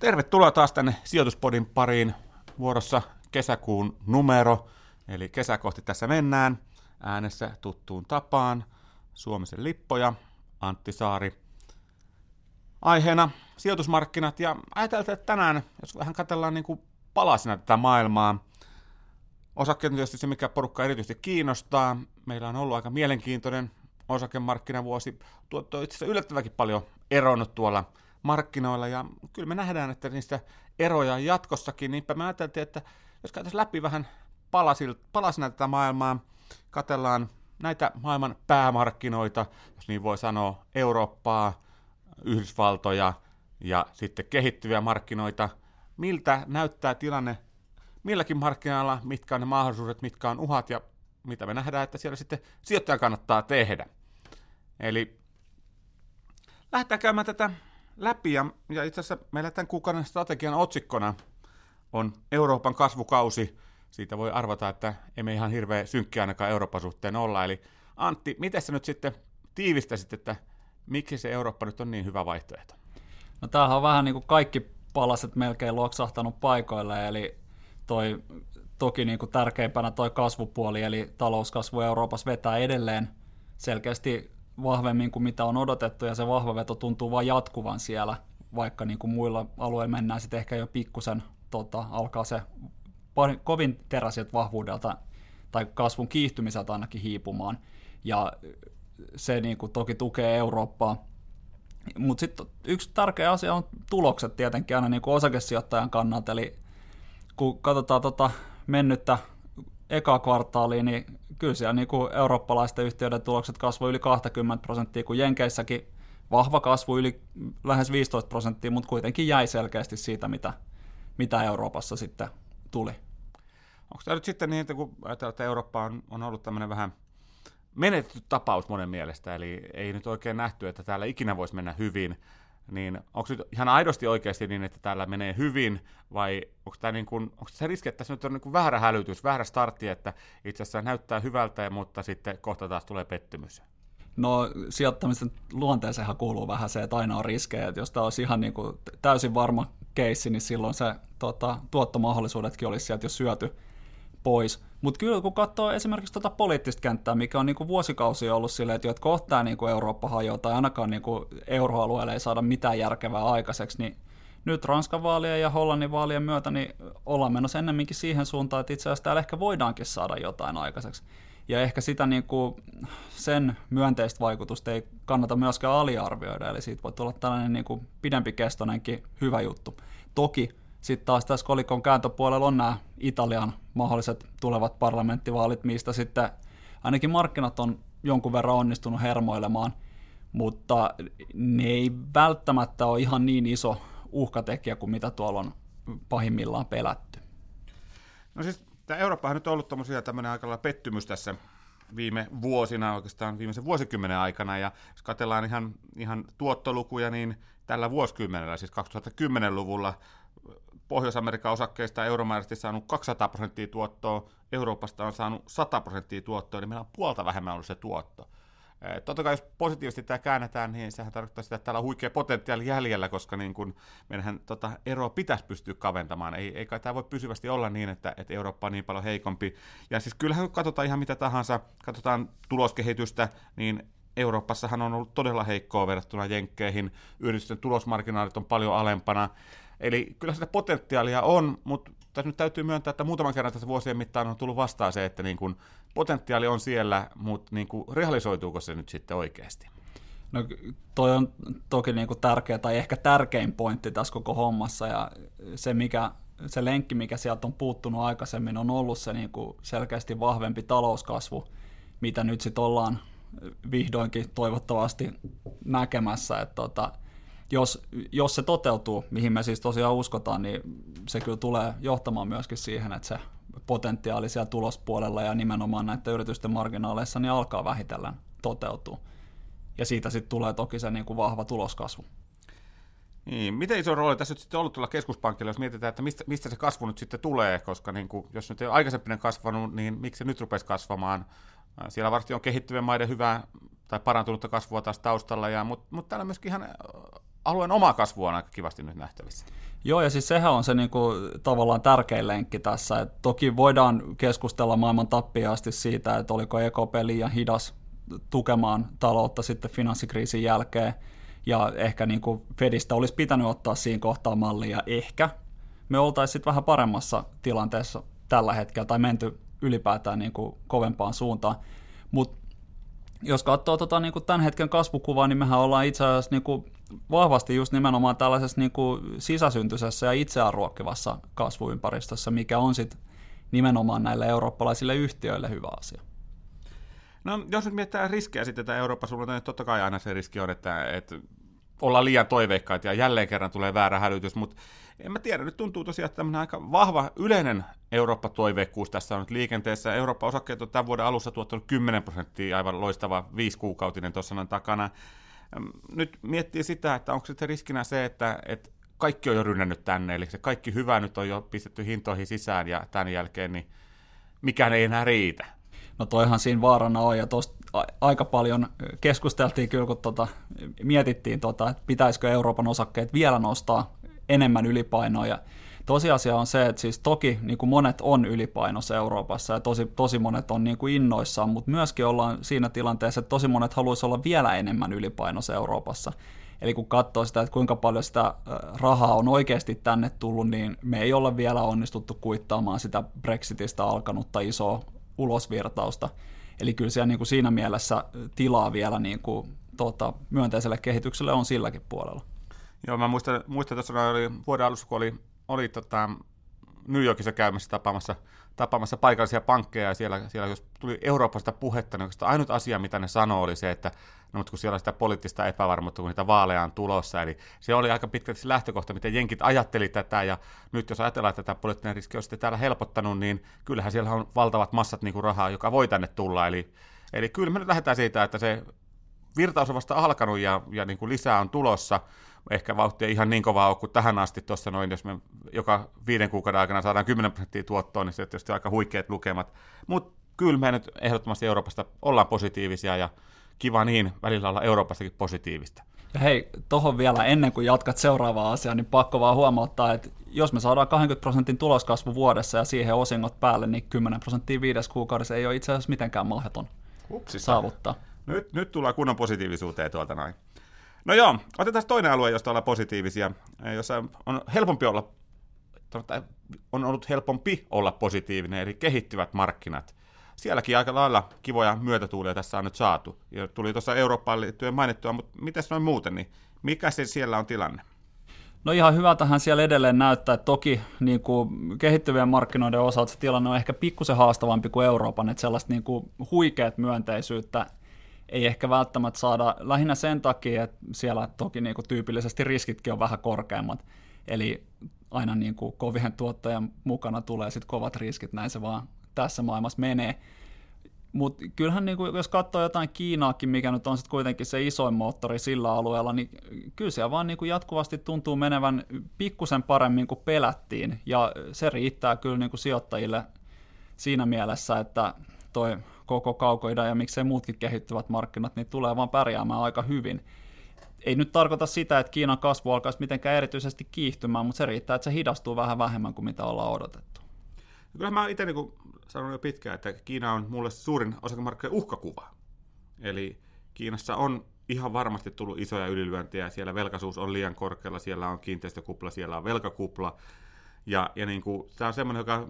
Tervetuloa taas tänne Sijoituspodin pariin vuorossa kesäkuun numero, eli kesäkohti tässä mennään. Äänessä tuttuun tapaan Suomisen Lippoja, Antti Saari. Aiheena sijoitusmarkkinat ja ajateltiin, että tänään, jos vähän katsellaan niin kuin palasina tätä maailmaa, osakkeet on tietysti se, mikä porukka erityisesti kiinnostaa. Meillä on ollut aika mielenkiintoinen osakemarkkinavuosi. Tuotto on itse asiassa yllättävänkin paljon eronnut tuolla markkinoilla, ja kyllä me nähdään, että niistä eroja on jatkossakin, niinpä me ajateltiin, että jos käytäisiin läpi vähän palasina tätä maailmaa, katellaan näitä maailman päämarkkinoita, jos niin voi sanoa, Eurooppaa, Yhdysvaltoja ja sitten kehittyviä markkinoita, miltä näyttää tilanne? Milläkin markkinoilla, mitkä on ne mahdollisuudet, mitkä on uhat? Ja mitä me nähdään, että siellä sitten sijoittajan kannattaa tehdä. Eli lähdetään käymään tätä läpi ja, ja itse asiassa meillä tämän kuukauden strategian otsikkona on Euroopan kasvukausi. Siitä voi arvata, että emme ihan hirveän synkkiä ainakaan Euroopan suhteen olla. Eli Antti, miten sä nyt sitten tiivistäisit, että miksi se Eurooppa nyt on niin hyvä vaihtoehto? No tämähän on vähän niin kuin kaikki palaset melkein luoksahtanut paikoille, eli toi toki niin kuin tärkeimpänä toi kasvupuoli, eli talouskasvu Euroopassa vetää edelleen selkeästi vahvemmin kuin mitä on odotettu, ja se vahva veto tuntuu vain jatkuvan siellä, vaikka niin kuin muilla alueilla mennään sitten ehkä jo pikkusen, tota, alkaa se kovin teräsiet vahvuudelta tai kasvun kiihtymiseltä ainakin hiipumaan, ja se niin kuin toki tukee Eurooppaa. Mutta sitten yksi tärkeä asia on tulokset tietenkin aina niin kuin osakesijoittajan kannalta, eli kun katsotaan tota mennyttä eka kvartaaliin, niin kyllä siellä niin kuin eurooppalaisten yhtiöiden tulokset kasvoi yli 20 prosenttia, kun Jenkeissäkin vahva kasvu yli lähes 15 prosenttia, mutta kuitenkin jäi selkeästi siitä, mitä, mitä Euroopassa sitten tuli. Onko tämä nyt sitten niin, että kun ajatellaan, että Eurooppa on, on ollut tämmöinen vähän menetetty tapaus monen mielestä, eli ei nyt oikein nähty, että täällä ikinä voisi mennä hyvin, niin onko nyt ihan aidosti oikeasti niin, että täällä menee hyvin, vai onko, tämä niin kuin, onko se riski, että tässä nyt on niin kuin väärä hälytys, väärä startti, että itse asiassa näyttää hyvältä, mutta sitten kohta taas tulee pettymys? No sijoittamisen luonteeseenhan kuuluu vähän se, että aina on riskejä, että jos tämä olisi ihan niin kuin täysin varma keissi, niin silloin se tota, tuottomahdollisuudetkin olisi sieltä jo syöty pois. Mutta kyllä kun katsoo esimerkiksi tuota poliittista kenttää, mikä on niinku vuosikausia ollut silleen, että kohtaa niinku Eurooppa hajoaa tai ainakaan niinku euroalueelle ei saada mitään järkevää aikaiseksi, niin nyt Ranskan vaalien ja Hollannin vaalien myötä niin ollaan menossa ennemminkin siihen suuntaan, että itse asiassa täällä ehkä voidaankin saada jotain aikaiseksi. Ja ehkä sitä niin kuin, sen myönteistä vaikutusta ei kannata myöskään aliarvioida, eli siitä voi tulla tällainen niin kuin pidempikestoinenkin hyvä juttu. Toki sitten taas tässä kolikon kääntöpuolella on nämä Italian mahdolliset tulevat parlamenttivaalit, mistä sitten ainakin markkinat on jonkun verran onnistunut hermoilemaan, mutta ne ei välttämättä ole ihan niin iso uhkatekijä kuin mitä tuolla on pahimmillaan pelätty. No siis tämä Eurooppa on nyt ollut tämmöinen aika pettymys tässä viime vuosina, oikeastaan viimeisen vuosikymmenen aikana, ja jos katsellaan ihan, ihan tuottolukuja, niin tällä vuosikymmenellä, siis 2010-luvulla Pohjois-Amerikan osakkeista euromääräisesti saanut 200 prosenttia tuottoa, Euroopasta on saanut 100 prosenttia tuottoa, eli meillä on puolta vähemmän ollut se tuotto. Totta kai jos positiivisesti tämä käännetään, niin sehän tarkoittaa sitä, että täällä on huikea potentiaali jäljellä, koska niin kun meidän tota, eroa pitäisi pystyä kaventamaan. Ei, ei kai tämä voi pysyvästi olla niin, että, että Eurooppa on niin paljon heikompi. Ja siis kyllähän kun katsotaan ihan mitä tahansa, katsotaan tuloskehitystä, niin Euroopassahan on ollut todella heikkoa verrattuna Jenkkeihin, yritysten tulosmarginaalit on paljon alempana, Eli kyllä sitä potentiaalia on, mutta tässä nyt täytyy myöntää, että muutaman kerran tässä vuosien mittaan on tullut vastaan se, että niin kuin potentiaali on siellä, mutta niin kuin realisoituuko se nyt sitten oikeasti? No toi on toki niin kuin tärkeä tai ehkä tärkein pointti tässä koko hommassa ja se, mikä, se lenkki, mikä sieltä on puuttunut aikaisemmin, on ollut se niin kuin selkeästi vahvempi talouskasvu, mitä nyt sitten ollaan vihdoinkin toivottavasti näkemässä, että tota, jos, jos se toteutuu, mihin me siis tosiaan uskotaan, niin se kyllä tulee johtamaan myöskin siihen, että se potentiaali siellä tulospuolella ja nimenomaan näiden yritysten marginaaleissa niin alkaa vähitellen toteutua. Ja siitä sitten tulee toki se niin kuin vahva tuloskasvu. Niin, miten iso rooli tässä nyt sitten ollut tuolla keskuspankilla, jos mietitään, että mistä, mistä se kasvu nyt sitten tulee, koska niin kuin, jos nyt ei aikaisemmin kasvanut, niin miksi se nyt rupesi kasvamaan? Siellä varmasti on kehittyvien maiden hyvää tai parantunutta kasvua taas taustalla, ja, mutta, mutta täällä myöskin ihan alueen oma kasvu on aika kivasti nyt nähtävissä. Joo, ja siis sehän on se niin kuin, tavallaan tärkein lenkki tässä. Et toki voidaan keskustella maailman tappiaasti siitä, että oliko EKP liian hidas tukemaan taloutta sitten finanssikriisin jälkeen, ja ehkä niin kuin Fedistä olisi pitänyt ottaa siinä kohtaa mallia, ehkä me oltaisiin sitten vähän paremmassa tilanteessa tällä hetkellä, tai menty ylipäätään niin kuin kovempaan suuntaan. Mutta jos katsoo tota, niin kuin tämän hetken kasvukuvaa, niin mehän ollaan itse asiassa niin kuin vahvasti just nimenomaan tällaisessa niin kuin sisäsyntyisessä ja itseään ruokkivassa kasvuympäristössä, mikä on sitten nimenomaan näille eurooppalaisille yhtiöille hyvä asia. No jos nyt mietitään riskejä sitten tätä Euroopan suunnalta, niin totta kai aina se riski on, että, että ollaan liian toiveikkaita ja jälleen kerran tulee väärä hälytys, mutta en mä tiedä, nyt tuntuu tosiaan, että tämmöinen aika vahva yleinen Eurooppa-toiveikkuus tässä on nyt liikenteessä. Eurooppa-osakkeet on tämän vuoden alussa tuottanut 10 prosenttia, aivan loistava viisikuukautinen tuossa takana. Nyt miettii sitä, että onko sitten riskinä se, että, että kaikki on jo rynnännyt tänne, eli se kaikki hyvä nyt on jo pistetty hintoihin sisään ja tämän jälkeen niin mikään ei enää riitä. No toihan siinä vaarana on, ja tosta aika paljon keskusteltiin kyllä, kun tota, mietittiin, tota, että pitäisikö Euroopan osakkeet vielä nostaa enemmän ylipainoa, ja tosiasia on se, että siis toki niin kuin monet on ylipainossa Euroopassa, ja tosi, tosi monet on niin kuin innoissaan, mutta myöskin ollaan siinä tilanteessa, että tosi monet haluaisi olla vielä enemmän ylipainossa Euroopassa. Eli kun katsoo sitä, että kuinka paljon sitä rahaa on oikeasti tänne tullut, niin me ei olla vielä onnistuttu kuittaamaan sitä Brexitistä alkanutta isoa ulosvirtausta. Eli kyllä siellä niin kuin siinä mielessä tilaa vielä niin kuin, tota, myönteiselle kehitykselle on silläkin puolella. Joo, mä muistan, muistan tuossa oli vuoden alussa, kun oli, oli tota, New Yorkissa käymässä tapaamassa, tapaamassa paikallisia pankkeja, ja siellä, siellä jos tuli Euroopasta puhetta, niin ainut asia, mitä ne sanoo, oli se, että no, mutta kun siellä on sitä poliittista epävarmuutta, kun niitä vaaleja on tulossa, eli se oli aika pitkälti lähtökohta, miten jenkit ajatteli tätä, ja nyt jos ajatellaan, että tämä poliittinen riski on sitten täällä helpottanut, niin kyllähän siellä on valtavat massat niin kuin rahaa, joka voi tänne tulla, eli, eli kyllä me nyt lähdetään siitä, että se virtaus on vasta alkanut ja, ja niin kuin lisää on tulossa, ehkä vauhtia ihan niin kovaa ole kuin tähän asti tuossa noin, jos me joka viiden kuukauden aikana saadaan 10 prosenttia tuottoa, niin se on tietysti aika huikeat lukemat. Mutta kyllä me nyt ehdottomasti Euroopasta ollaan positiivisia ja kiva niin välillä olla Euroopastakin positiivista. Ja hei, tuohon vielä ennen kuin jatkat seuraavaa asiaa, niin pakko vaan huomauttaa, että jos me saadaan 20 prosentin tuloskasvu vuodessa ja siihen osingot päälle, niin 10 prosenttia viides kuukaudessa ei ole itse asiassa mitenkään mahdoton Upsista. saavuttaa. Nyt, nyt tullaan kunnon positiivisuuteen tuolta noin. No joo, otetaan toinen alue, josta ollaan positiivisia, jossa on helpompi olla, on ollut helpompi olla positiivinen, eli kehittyvät markkinat. Sielläkin aika lailla kivoja myötätuulia tässä on nyt saatu. Ja tuli tuossa Eurooppaan liittyen mainittua, mutta miten noin muuten, niin mikä se siellä on tilanne? No ihan hyvä tähän siellä edelleen näyttää, toki niin kuin kehittyvien markkinoiden osalta se tilanne on ehkä pikkusen haastavampi kuin Euroopan, että sellaista niin kuin huikeat myönteisyyttä ei ehkä välttämättä saada lähinnä sen takia, että siellä toki niin kuin tyypillisesti riskitkin on vähän korkeammat, eli aina niin kuin kovien tuottajan mukana tulee sitten kovat riskit, näin se vaan tässä maailmassa menee. Mutta kyllähän niin kuin, jos katsoo jotain Kiinaakin, mikä nyt on sitten kuitenkin se isoin moottori sillä alueella, niin kyllä siellä vaan niin kuin jatkuvasti tuntuu menevän pikkusen paremmin kuin pelättiin, ja se riittää kyllä niin kuin sijoittajille siinä mielessä, että toi koko kaukoida ja miksei muutkin kehittyvät markkinat, niin tulee vaan pärjäämään aika hyvin. Ei nyt tarkoita sitä, että Kiinan kasvu alkaisi mitenkään erityisesti kiihtymään, mutta se riittää, että se hidastuu vähän vähemmän kuin mitä ollaan odotettu. Kyllä mä itse niin sanon jo pitkään, että Kiina on mulle suurin osakemarkkinoiden uhkakuva. Eli Kiinassa on ihan varmasti tullut isoja ylilyöntiä, siellä velkaisuus on liian korkealla, siellä on kiinteistökupla, siellä on velkakupla, ja, ja niin kuin, tämä on semmoinen, joka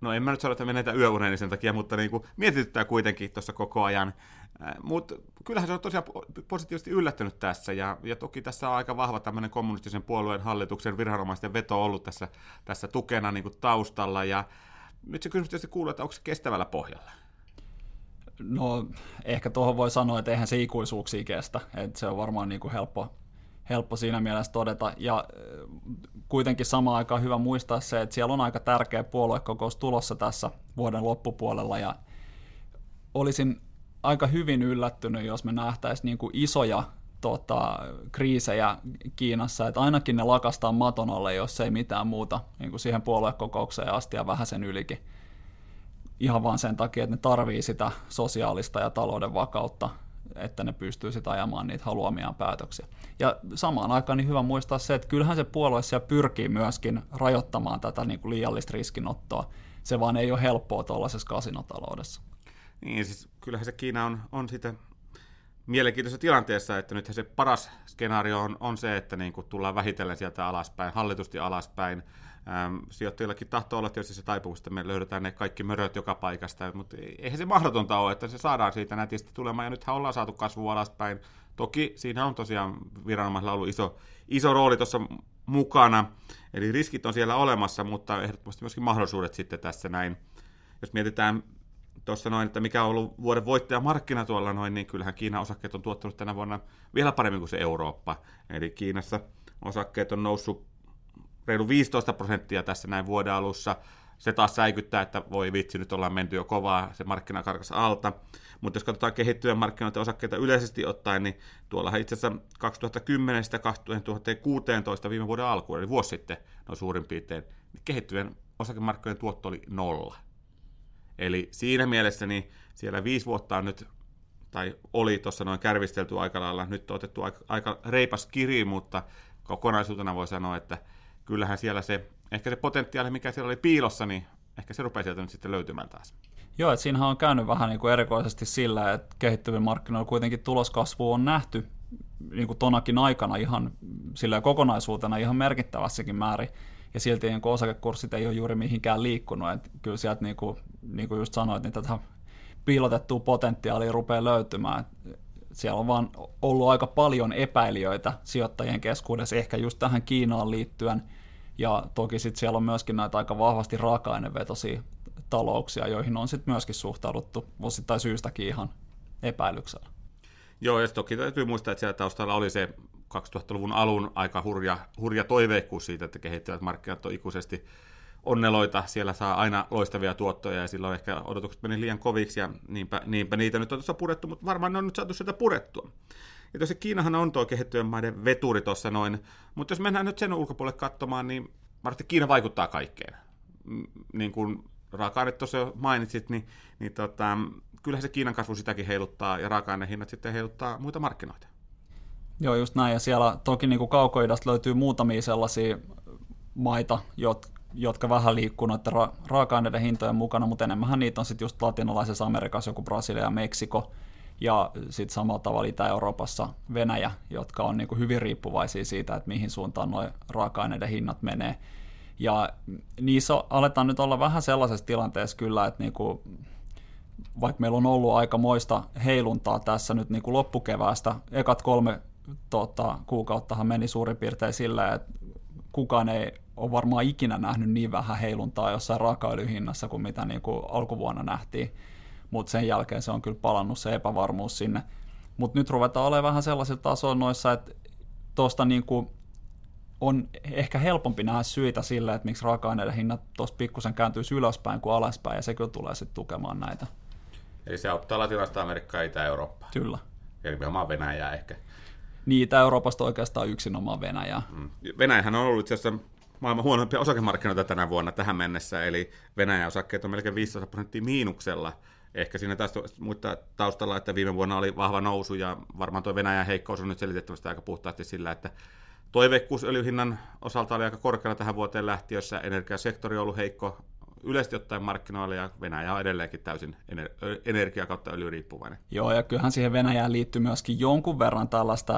no en mä nyt sano, että menetään yöuneeni sen takia, mutta niin kuin mietityttää kuitenkin tuossa koko ajan. Äh, mutta kyllähän se on tosiaan positiivisesti yllättynyt tässä, ja, ja toki tässä on aika vahva tämmöinen kommunistisen puolueen hallituksen viranomaisten veto ollut tässä, tässä tukena niin kuin taustalla, ja nyt se kysymys tietysti kuuluu, että onko se kestävällä pohjalla? No ehkä tuohon voi sanoa, että eihän se ikuisuuksia kestä, että se on varmaan niin kuin helppo, helppo siinä mielessä todeta. Ja äh, kuitenkin samaan aikaan hyvä muistaa se, että siellä on aika tärkeä puoluekokous tulossa tässä vuoden loppupuolella ja olisin aika hyvin yllättynyt, jos me nähtäisiin niin kuin isoja tota, kriisejä Kiinassa, että ainakin ne lakastaa maton alle, jos ei mitään muuta niin kuin siihen puoluekokoukseen asti ja vähän sen ylikin. Ihan vaan sen takia, että ne tarvii sitä sosiaalista ja talouden vakautta että ne pystyy sitten ajamaan niitä haluamiaan päätöksiä. Ja samaan aikaan niin hyvä muistaa se, että kyllähän se puolue siellä pyrkii myöskin rajoittamaan tätä niin kuin liiallista riskinottoa. Se vaan ei ole helppoa tuollaisessa kasinotaloudessa. Niin, siis kyllähän se Kiina on, on sitten mielenkiintoisessa tilanteessa, että nyt se paras skenaario on, on se, että niin kuin tullaan vähitellen sieltä alaspäin, hallitusti alaspäin. Ähm, sijoittajillakin tahtoo olla tietysti se taipumus, että me löydetään ne kaikki möröt joka paikasta, mutta eihän se mahdotonta ole, että se saadaan siitä nätisti tulemaan, ja nythän ollaan saatu kasvua alaspäin. Toki siinä on tosiaan viranomaisilla ollut iso, iso rooli tuossa mukana, eli riskit on siellä olemassa, mutta ehdottomasti myöskin mahdollisuudet sitten tässä näin. Jos mietitään tuossa noin, että mikä on ollut vuoden voittajamarkkina tuolla noin, niin kyllähän Kiinan osakkeet on tuottanut tänä vuonna vielä paremmin kuin se Eurooppa. Eli Kiinassa osakkeet on noussut reilu 15 prosenttia tässä näin vuoden alussa. Se taas säikyttää, että voi vitsi, nyt ollaan menty jo kovaa, se markkina karkas alta. Mutta jos katsotaan kehittyvien markkinoiden osakkeita yleisesti ottaen, niin tuollahan itse asiassa 2010-2016 viime vuoden alkuun, eli vuosi sitten, no suurin piirtein, niin kehittyvien osakemarkkinoiden tuotto oli nolla. Eli siinä mielessä niin siellä viisi vuotta on nyt, tai oli tuossa noin kärvistelty aika lailla, nyt on otettu aika, aika reipas kiri, mutta kokonaisuutena voi sanoa, että kyllähän siellä se, ehkä se potentiaali, mikä siellä oli piilossa, niin ehkä se rupeaa sieltä nyt sitten löytymään taas. Joo, että siinähän on käynyt vähän niin kuin erikoisesti sillä, että kehittyvien markkinoilla kuitenkin tuloskasvu on nähty niin kuin tonakin aikana ihan sillä kokonaisuutena ihan merkittävässäkin määrin ja silti niin osakekurssit ei ole juuri mihinkään liikkunut. Et kyllä sieltä, niin kuin, niin kuin just sanoit, niin tätä piilotettua potentiaalia rupeaa löytymään. Siellä on vaan ollut aika paljon epäilijöitä sijoittajien keskuudessa, ehkä just tähän Kiinaan liittyen, ja toki sitten siellä on myöskin näitä aika vahvasti raaka-ainevetoisia talouksia, joihin on sitten myöskin suhtauduttu osittain syystäkin ihan epäilyksellä. Joo, ja toki täytyy muistaa, että siellä taustalla oli se 2000-luvun alun aika hurja, hurja toiveikkuus siitä, että kehittyvät markkinat on ikuisesti onneloita, siellä saa aina loistavia tuottoja ja silloin ehkä odotukset meni liian koviksi ja niinpä, niinpä niitä nyt on tuossa purettu, mutta varmaan ne on nyt saatu sieltä purettua. Ja tosiaan Kiinahan on tuo kehittyvien maiden veturi tuossa noin, mutta jos mennään nyt sen ulkopuolelle katsomaan, niin varmasti Kiina vaikuttaa kaikkeen. Niin kuin raaka tuossa mainitsit, niin, niin tota, kyllähän se Kiinan kasvu sitäkin heiluttaa ja raaka-ainehinnat sitten heiluttaa muita markkinoita. Joo, just näin. Ja siellä toki niin kuin kaukoidasta löytyy muutamia sellaisia maita, jotka vähän liikkuu noiden ra- raaka-aineiden hintojen mukana, mutta enemmän niitä on sitten just latinalaisessa Amerikassa, joku Brasilia ja Meksiko, ja sitten samalla tavalla Itä-Euroopassa Venäjä, jotka on niin kuin hyvin riippuvaisia siitä, että mihin suuntaan nuo raaka-aineiden hinnat menee. Ja niissä aletaan nyt olla vähän sellaisessa tilanteessa kyllä, että niin kuin vaikka meillä on ollut aika moista heiluntaa tässä nyt niin kuin loppukeväästä, ekat kolme tota, kuukauttahan meni suurin piirtein sillä, että kukaan ei ole varmaan ikinä nähnyt niin vähän heiluntaa jossain raakaöljyhinnassa kuin mitä niin kuin alkuvuonna nähtiin, mutta sen jälkeen se on kyllä palannut se epävarmuus sinne. Mutta nyt ruvetaan olemaan vähän sellaisilla tasoilla noissa, että tuosta niin kuin on ehkä helpompi nähdä syitä sille, että miksi raaka-aineiden hinnat tuosta pikkusen kääntyisi ylöspäin kuin alaspäin, ja se kyllä tulee sitten tukemaan näitä. Eli se auttaa Latinalaista Amerikkaa ja Itä-Eurooppaa. Kyllä. Eli nimenomaan Venäjää ehkä. Niitä Euroopasta oikeastaan yksinomaan Venäjää. Mm. Venäjähän on ollut itse asiassa maailman huonoimpia osakemarkkinoita tänä vuonna tähän mennessä, eli Venäjän osakkeet on melkein 15 prosenttia miinuksella. Ehkä siinä taas muista taustalla, että viime vuonna oli vahva nousu, ja varmaan tuo Venäjän heikkous on nyt selitettävästi aika puhtaasti sillä, että toiveikkuus öljyhinnan osalta oli aika korkealla tähän vuoteen lähtiössä, energiasektori on ollut heikko yleisesti ottaen markkinoilla ja Venäjä on edelleenkin täysin ener- energia kautta öljyriippuvainen. Joo, ja kyllähän siihen Venäjään liittyy myöskin jonkun verran tällaista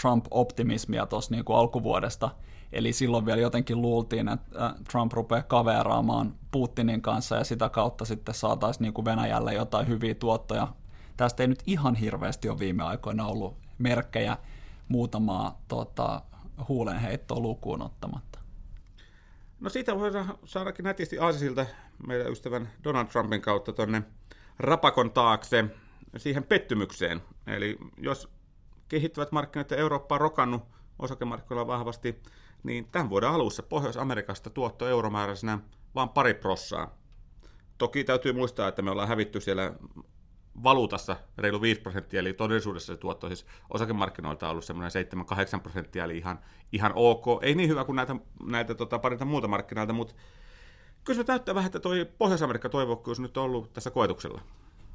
Trump-optimismia tuossa niin alkuvuodesta. Eli silloin vielä jotenkin luultiin, että Trump rupeaa kaveraamaan Putinin kanssa ja sitä kautta sitten saataisiin niin kuin Venäjälle jotain hyviä tuottoja. Tästä ei nyt ihan hirveästi ole viime aikoina ollut merkkejä muutamaa tota, huulenheittoa lukuun ottamatta. No siitä voidaan saadakin nätisti Aasisilta meidän ystävän Donald Trumpin kautta tuonne rapakon taakse siihen pettymykseen. Eli jos kehittyvät markkinat ja Eurooppa on rokannut osakemarkkinoilla vahvasti, niin tämän vuoden alussa Pohjois-Amerikasta tuotto euromääräisenä vain pari prossaa. Toki täytyy muistaa, että me ollaan hävitty siellä valuutassa reilu 5 prosenttia, eli todellisuudessa se tuotto siis osakemarkkinoilta on ollut semmoinen 7-8 prosenttia, eli ihan, ihan ok. Ei niin hyvä kuin näitä, näitä tota, parinta muuta markkinoilta, mutta kyllä se näyttää vähän, että toi Pohjois-Amerikka toivokkuus nyt on ollut tässä koetuksella.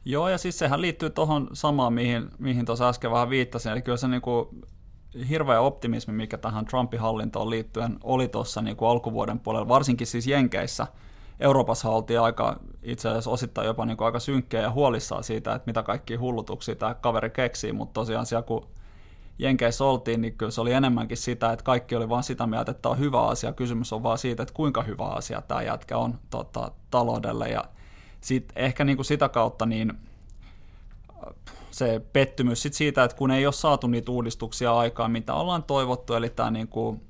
Joo, ja siis sehän liittyy tuohon samaan, mihin, mihin tuossa äsken vähän viittasin, eli kyllä se niin kuin hirveä optimismi, mikä tähän Trumpin hallintoon liittyen oli tuossa niin alkuvuoden puolella, varsinkin siis Jenkeissä. Euroopassa oltiin aika, itse asiassa osittain jopa niin kuin aika synkkejä ja huolissaan siitä, että mitä kaikki hullutuksia tämä kaveri keksii, mutta tosiaan siellä kun Jenkeissä oltiin, niin kyllä se oli enemmänkin sitä, että kaikki oli vain sitä mieltä, että tämä on hyvä asia. Kysymys on vaan siitä, että kuinka hyvä asia tämä jätkä on tota, taloudelle. Ja sit ehkä niin kuin sitä kautta niin se pettymys sit siitä, että kun ei ole saatu niitä uudistuksia aikaan, mitä ollaan toivottu, eli tämä niin kuin,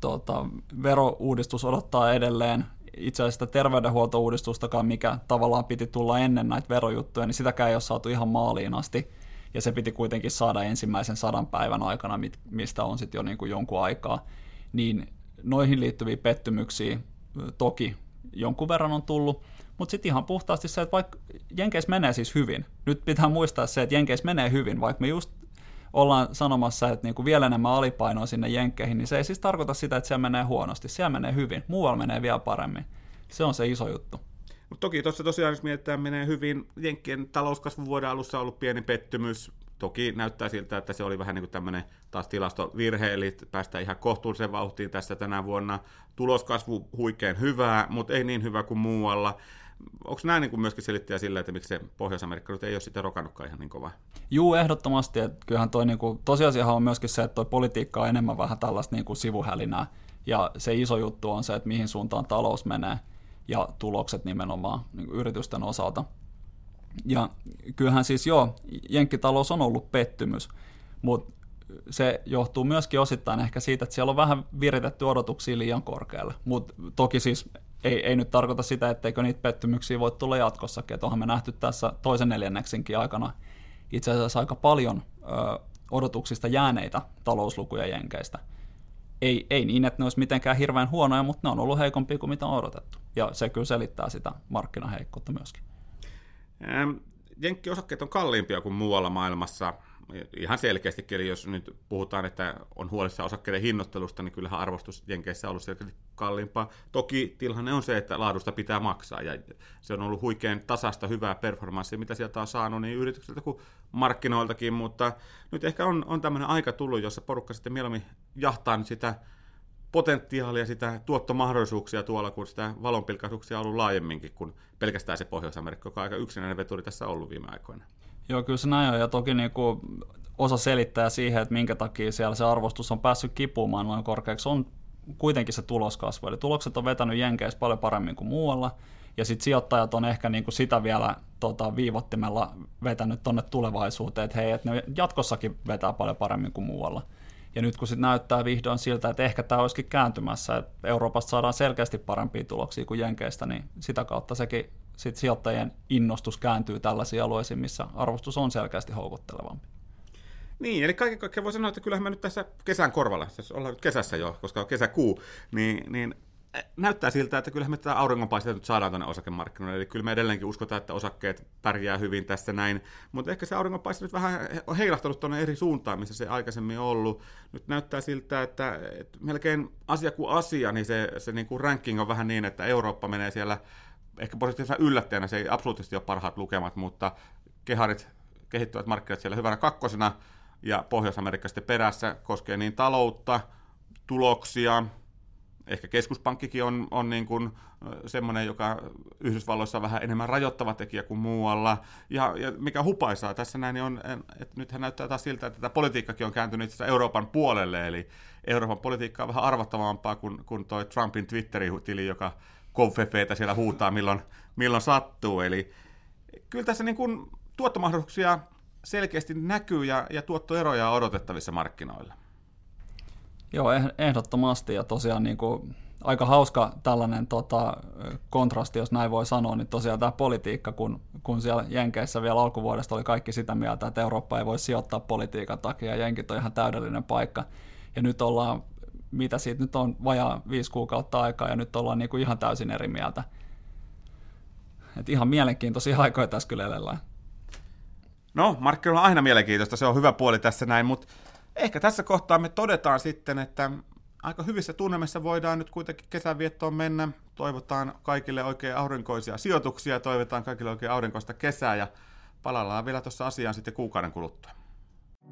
tota, verouudistus odottaa edelleen, itse asiassa terveydenhuoltouudistustakaan, mikä tavallaan piti tulla ennen näitä verojuttuja, niin sitäkään ei ole saatu ihan maaliin asti, ja se piti kuitenkin saada ensimmäisen sadan päivän aikana, mistä on sitten jo niin kuin jonkun aikaa, niin noihin liittyviä pettymyksiä toki jonkun verran on tullut, mutta sitten ihan puhtaasti se, että vaikka Jenkeissä menee siis hyvin, nyt pitää muistaa se, että Jenkeissä menee hyvin, vaikka me just ollaan sanomassa, että niinku vielä enemmän alipainoa sinne Jenkkeihin, niin se ei siis tarkoita sitä, että siellä menee huonosti. Siellä menee hyvin, muualla menee vielä paremmin. Se on se iso juttu. Mutta toki tuossa tosiaan, jos mietitään, menee hyvin. Jenkkien talouskasvu vuoden alussa on ollut pieni pettymys. Toki näyttää siltä, että se oli vähän niin kuin tämmöinen taas tilastovirhe, eli päästään ihan kohtuulliseen vauhtiin tässä tänä vuonna. Tuloskasvu huikein hyvää, mutta ei niin hyvä kuin muualla onko näin niin myöskin selittäjä sillä, että miksi se Pohjois-Amerikka ei ole sitten rokannutkaan ihan niin kovaa? Juu, ehdottomasti. Että kyllähän toi niin kuin, tosiasiahan on myöskin se, että toi politiikka on enemmän vähän tällaista niin kuin sivuhälinää. Ja se iso juttu on se, että mihin suuntaan talous menee ja tulokset nimenomaan niin kuin yritysten osalta. Ja kyllähän siis joo, jenkkitalous on ollut pettymys, mutta se johtuu myöskin osittain ehkä siitä, että siellä on vähän viritetty odotuksia liian korkealle. Mutta toki siis ei, ei nyt tarkoita sitä, etteikö niitä pettymyksiä voi tulla jatkossakin. Että onhan me nähty tässä toisen neljänneksinkin aikana itse asiassa aika paljon ö, odotuksista jääneitä talouslukuja Jenkeistä. Ei, ei niin, että ne olisi mitenkään hirveän huonoja, mutta ne on ollut heikompia kuin mitä on odotettu. Ja se kyllä selittää sitä markkinaheikkoutta myöskin. Jenkki-osakkeet on kalliimpia kuin muualla maailmassa – ihan selkeästikin, eli jos nyt puhutaan, että on huolissa osakkeiden hinnoittelusta, niin kyllähän arvostus Jenkeissä on ollut selkeästi kalliimpaa. Toki tilanne on se, että laadusta pitää maksaa, ja se on ollut huikein tasasta hyvää performanssia, mitä sieltä on saanut niin yrityksiltä kuin markkinoiltakin, mutta nyt ehkä on, on tämmöinen aika tullut, jossa porukka sitten mieluummin jahtaa nyt sitä potentiaalia, sitä tuottomahdollisuuksia tuolla, kun sitä valonpilkaisuuksia on ollut laajemminkin kuin pelkästään se Pohjois-Amerikka, joka on aika yksinäinen veturi tässä ollut viime aikoina. Joo, kyllä se näin on, ja toki niin kuin osa selittää siihen, että minkä takia siellä se arvostus on päässyt kipumaan noin korkeaksi, on kuitenkin se tuloskasvu. Eli tulokset on vetänyt Jenkeissä paljon paremmin kuin muualla, ja sitten sijoittajat on ehkä niin kuin sitä vielä tota, viivottimella vetänyt tuonne tulevaisuuteen, että hei, että ne jatkossakin vetää paljon paremmin kuin muualla. Ja nyt kun sitten näyttää vihdoin siltä, että ehkä tämä olisikin kääntymässä, että Euroopasta saadaan selkeästi parempia tuloksia kuin Jenkeistä, niin sitä kautta sekin sit sijoittajien innostus kääntyy tällaisiin alueisiin, missä arvostus on selkeästi houkuttelevampi. Niin, eli kaiken kaikkiaan voi sanoa, että kyllähän me nyt tässä kesän korvalla, jos ollaan nyt kesässä jo, koska on kesäkuu, niin, niin näyttää siltä, että kyllähän me tätä auringonpaistetta nyt saadaan tänne osakemarkkinoille, eli kyllä me edelleenkin uskotaan, että osakkeet pärjää hyvin tässä näin, mutta ehkä se auringonpaiste nyt vähän on heilahtanut tuonne eri suuntaan, missä se aikaisemmin on ollut. Nyt näyttää siltä, että, että melkein asia kuin asia, niin se, se niin kuin ranking on vähän niin, että Eurooppa menee siellä ehkä positiivisena yllättäjänä, se ei absoluuttisesti ole parhaat lukemat, mutta keharit kehittyvät markkinat siellä hyvänä kakkosena, ja Pohjois-Amerikka sitten perässä koskee niin taloutta, tuloksia, ehkä keskuspankkikin on, on niin kuin semmoinen, joka Yhdysvalloissa on vähän enemmän rajoittava tekijä kuin muualla. Ja, ja mikä hupaisaa tässä näin, niin on, että nythän näyttää taas siltä, että tämä politiikkakin on kääntynyt itse Euroopan puolelle, eli Euroopan politiikka on vähän arvattavampaa kuin, kuin toi Trumpin Twitteri-tili, joka konfefeitä siellä huutaa milloin, milloin sattuu. Eli kyllä tässä niin kuin tuottomahdollisuuksia selkeästi näkyy ja, ja tuottoeroja on odotettavissa markkinoilla. Joo, eh, ehdottomasti ja tosiaan niin kuin, aika hauska tällainen tota, kontrasti, jos näin voi sanoa, niin tosiaan tämä politiikka, kun, kun siellä Jenkeissä vielä alkuvuodesta oli kaikki sitä mieltä, että Eurooppa ei voi sijoittaa politiikan takia, ja Jenkit on ihan täydellinen paikka, ja nyt ollaan, mitä siitä nyt on, vajaa viisi kuukautta aikaa, ja nyt ollaan niin kuin ihan täysin eri mieltä. Et ihan mielenkiintoisia aikoja tässä kyllä elellään. No, markkinoilla on aina mielenkiintoista, se on hyvä puoli tässä näin, mutta ehkä tässä kohtaa me todetaan sitten, että aika hyvissä tunnelmissa voidaan nyt kuitenkin kesänviettoon mennä. toivotaan kaikille oikein aurinkoisia sijoituksia, toivotaan kaikille oikein aurinkoista kesää ja palaillaan vielä tuossa asiaan sitten kuukauden kuluttua.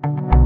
thank you